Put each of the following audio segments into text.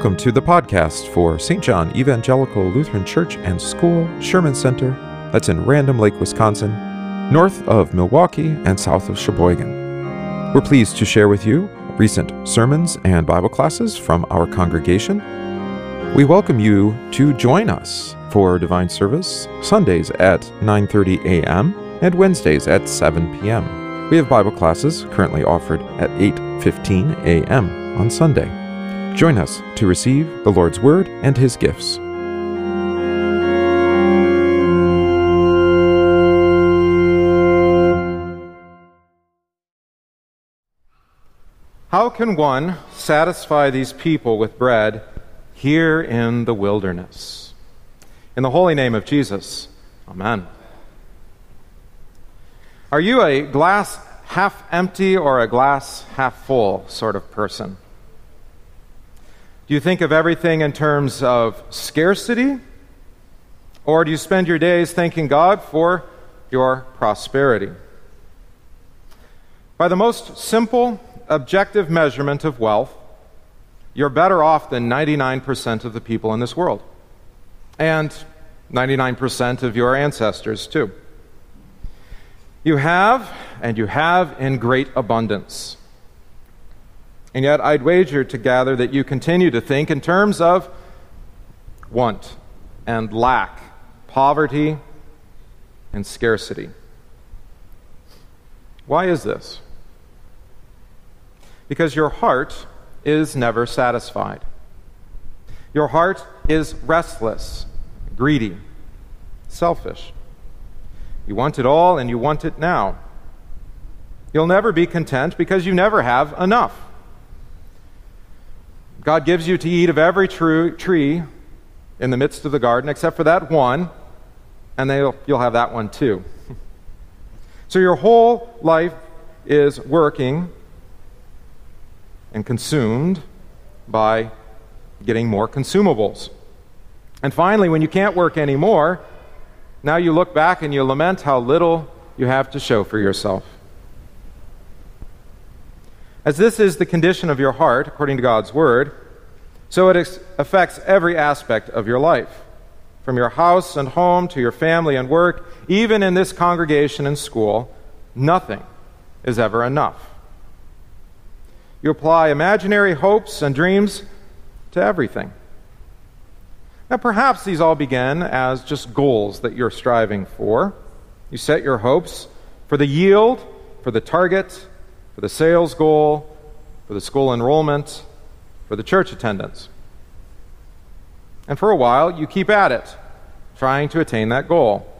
Welcome to the podcast for St. John Evangelical Lutheran Church and School Sherman Center, that's in Random Lake, Wisconsin, north of Milwaukee and south of Sheboygan. We're pleased to share with you recent sermons and Bible classes from our congregation. We welcome you to join us for divine service Sundays at 9:30 a.m. and Wednesdays at 7 p.m. We have Bible classes currently offered at 8:15 a.m. on Sunday. Join us to receive the Lord's Word and His gifts. How can one satisfy these people with bread here in the wilderness? In the holy name of Jesus, Amen. Are you a glass half empty or a glass half full sort of person? Do you think of everything in terms of scarcity? Or do you spend your days thanking God for your prosperity? By the most simple, objective measurement of wealth, you're better off than 99% of the people in this world. And 99% of your ancestors, too. You have, and you have in great abundance. And yet, I'd wager to gather that you continue to think in terms of want and lack, poverty and scarcity. Why is this? Because your heart is never satisfied. Your heart is restless, greedy, selfish. You want it all and you want it now. You'll never be content because you never have enough. God gives you to eat of every true tree in the midst of the garden, except for that one, and you'll have that one too. So your whole life is working and consumed by getting more consumables. And finally, when you can't work anymore, now you look back and you lament how little you have to show for yourself. As this is the condition of your heart, according to God's word, so it ex- affects every aspect of your life, from your house and home to your family and work, even in this congregation and school, nothing is ever enough. You apply imaginary hopes and dreams to everything. Now, perhaps these all begin as just goals that you're striving for. You set your hopes for the yield, for the target, for the sales goal, for the school enrollment, for the church attendance. And for a while, you keep at it, trying to attain that goal.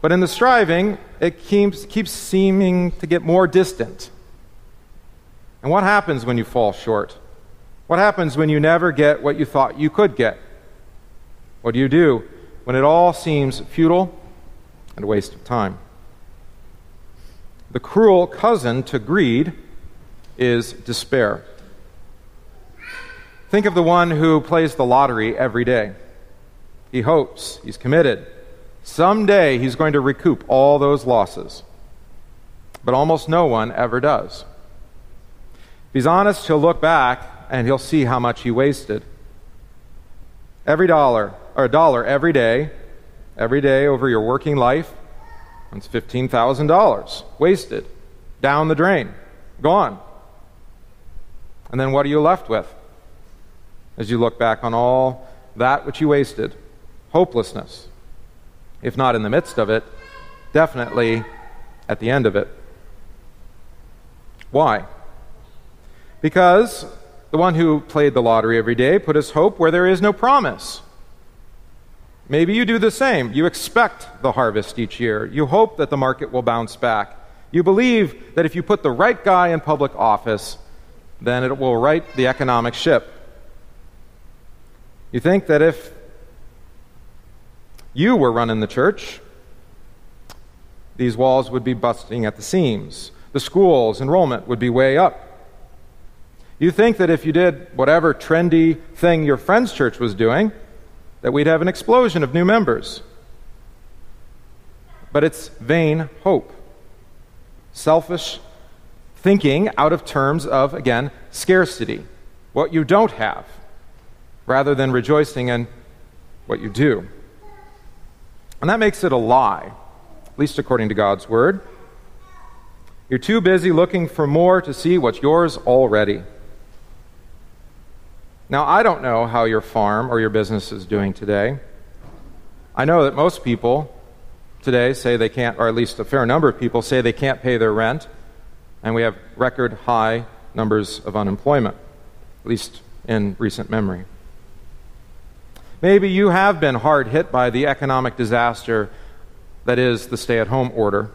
But in the striving, it keeps, keeps seeming to get more distant. And what happens when you fall short? What happens when you never get what you thought you could get? What do you do when it all seems futile and a waste of time? The cruel cousin to greed is despair. Think of the one who plays the lottery every day. He hopes, he's committed. Someday he's going to recoup all those losses. But almost no one ever does. If he's honest, he'll look back and he'll see how much he wasted. Every dollar, or a dollar every day, every day over your working life, that's $15,000 wasted, down the drain, gone. And then what are you left with as you look back on all that which you wasted? Hopelessness. If not in the midst of it, definitely at the end of it. Why? Because the one who played the lottery every day put his hope where there is no promise. Maybe you do the same. You expect the harvest each year. You hope that the market will bounce back. You believe that if you put the right guy in public office, then it will right the economic ship. You think that if you were running the church, these walls would be busting at the seams. The school's enrollment would be way up. You think that if you did whatever trendy thing your friend's church was doing, that we'd have an explosion of new members. But it's vain hope, selfish thinking out of terms of, again, scarcity. what you don't have rather than rejoicing in what you do. And that makes it a lie, at least according to God's word. You're too busy looking for more to see what's yours already. Now, I don't know how your farm or your business is doing today. I know that most people today say they can't, or at least a fair number of people say they can't pay their rent, and we have record high numbers of unemployment, at least in recent memory. Maybe you have been hard hit by the economic disaster that is the stay at home order.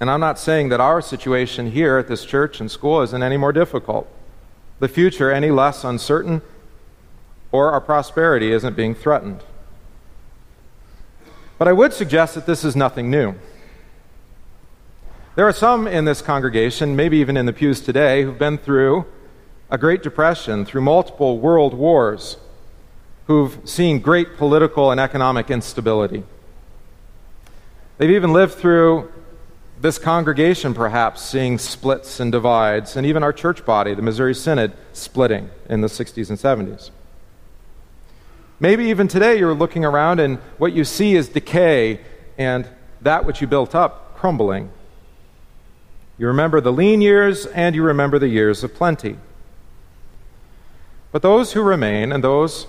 And I'm not saying that our situation here at this church and school isn't any more difficult the future any less uncertain, or our prosperity isn't being threatened. But I would suggest that this is nothing new. There are some in this congregation, maybe even in the pews today, who've been through a Great Depression, through multiple world wars, who've seen great political and economic instability. They've even lived through this congregation, perhaps, seeing splits and divides, and even our church body, the Missouri Synod, splitting in the 60s and 70s. Maybe even today you're looking around and what you see is decay and that which you built up crumbling. You remember the lean years and you remember the years of plenty. But those who remain and those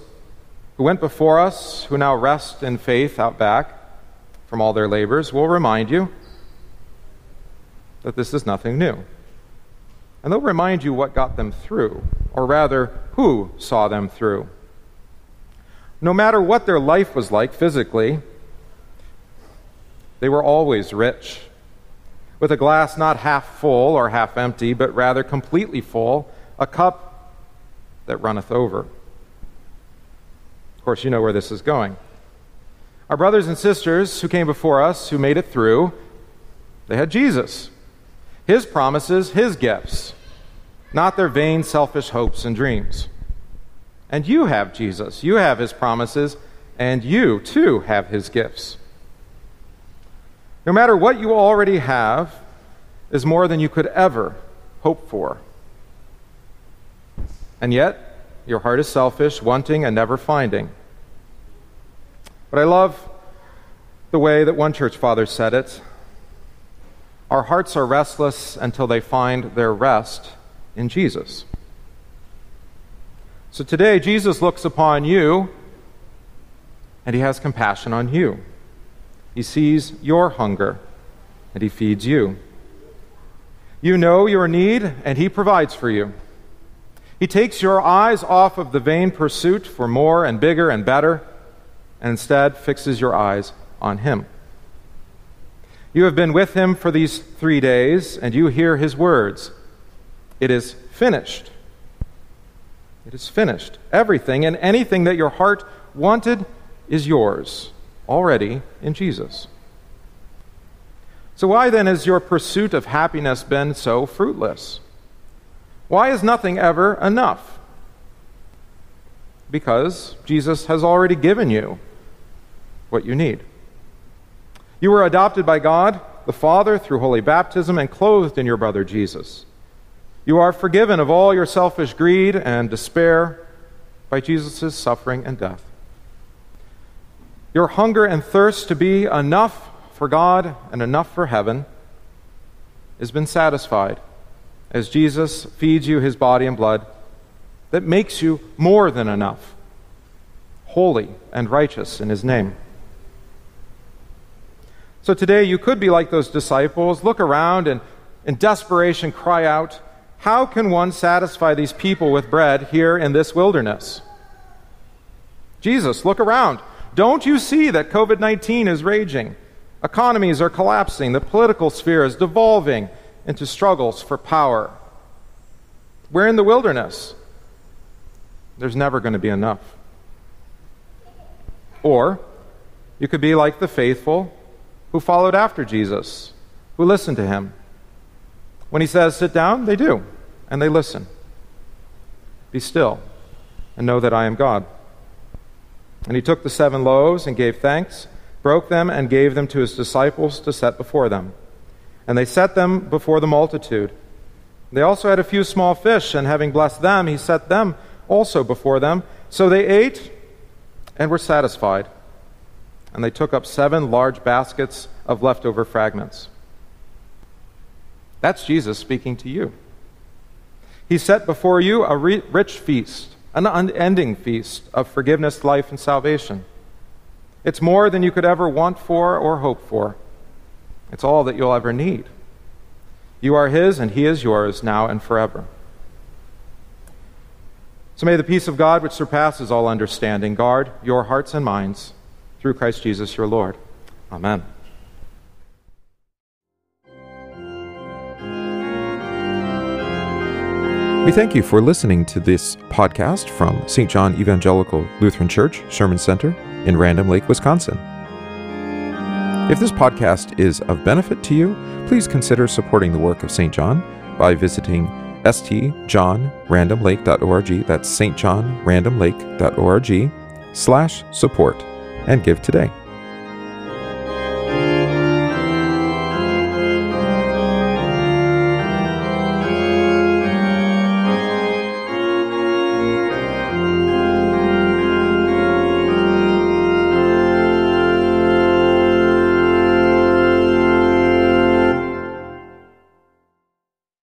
who went before us, who now rest in faith out back from all their labors, will remind you that this is nothing new. And they'll remind you what got them through, or rather, who saw them through. No matter what their life was like physically, they were always rich, with a glass not half full or half empty, but rather completely full, a cup that runneth over. Of course, you know where this is going. Our brothers and sisters who came before us, who made it through, they had Jesus. His promises, His gifts, not their vain, selfish hopes and dreams. And you have Jesus. You have His promises, and you, too, have His gifts. No matter what you already have, is more than you could ever hope for. And yet, your heart is selfish, wanting, and never finding. But I love the way that one church father said it our hearts are restless until they find their rest in Jesus. So today, Jesus looks upon you and he has compassion on you. He sees your hunger and he feeds you. You know your need and he provides for you. He takes your eyes off of the vain pursuit for more and bigger and better and instead fixes your eyes on him. You have been with him for these three days, and you hear his words. It is finished. It is finished. Everything and anything that your heart wanted is yours already in Jesus. So, why then has your pursuit of happiness been so fruitless? Why is nothing ever enough? Because Jesus has already given you what you need. You were adopted by God, the Father, through holy baptism and clothed in your brother Jesus. You are forgiven of all your selfish greed and despair by Jesus' suffering and death. Your hunger and thirst to be enough for God and enough for heaven has been satisfied as Jesus feeds you his body and blood that makes you more than enough, holy and righteous in his name. So today you could be like those disciples, look around and in desperation cry out, How can one satisfy these people with bread here in this wilderness? Jesus, look around. Don't you see that COVID 19 is raging? Economies are collapsing. The political sphere is devolving into struggles for power. We're in the wilderness. There's never going to be enough. Or you could be like the faithful who followed after Jesus, who listened to him. When he says, sit down, they do, and they listen. Be still, and know that I am God. And he took the seven loaves and gave thanks, broke them, and gave them to his disciples to set before them. And they set them before the multitude. They also had a few small fish, and having blessed them, he set them also before them. So they ate and were satisfied. And they took up seven large baskets of leftover fragments. That's Jesus speaking to you. He set before you a rich feast, an unending feast of forgiveness, life, and salvation. It's more than you could ever want for or hope for. It's all that you'll ever need. You are His, and He is yours now and forever. So may the peace of God, which surpasses all understanding, guard your hearts and minds through Christ Jesus your Lord. Amen. We thank you for listening to this podcast from St. John Evangelical Lutheran Church, Sherman Center in Random Lake, Wisconsin. If this podcast is of benefit to you, please consider supporting the work of St. John by visiting stjohnrandomlake.org, that's stjohnrandomlake.org, slash support, and give today.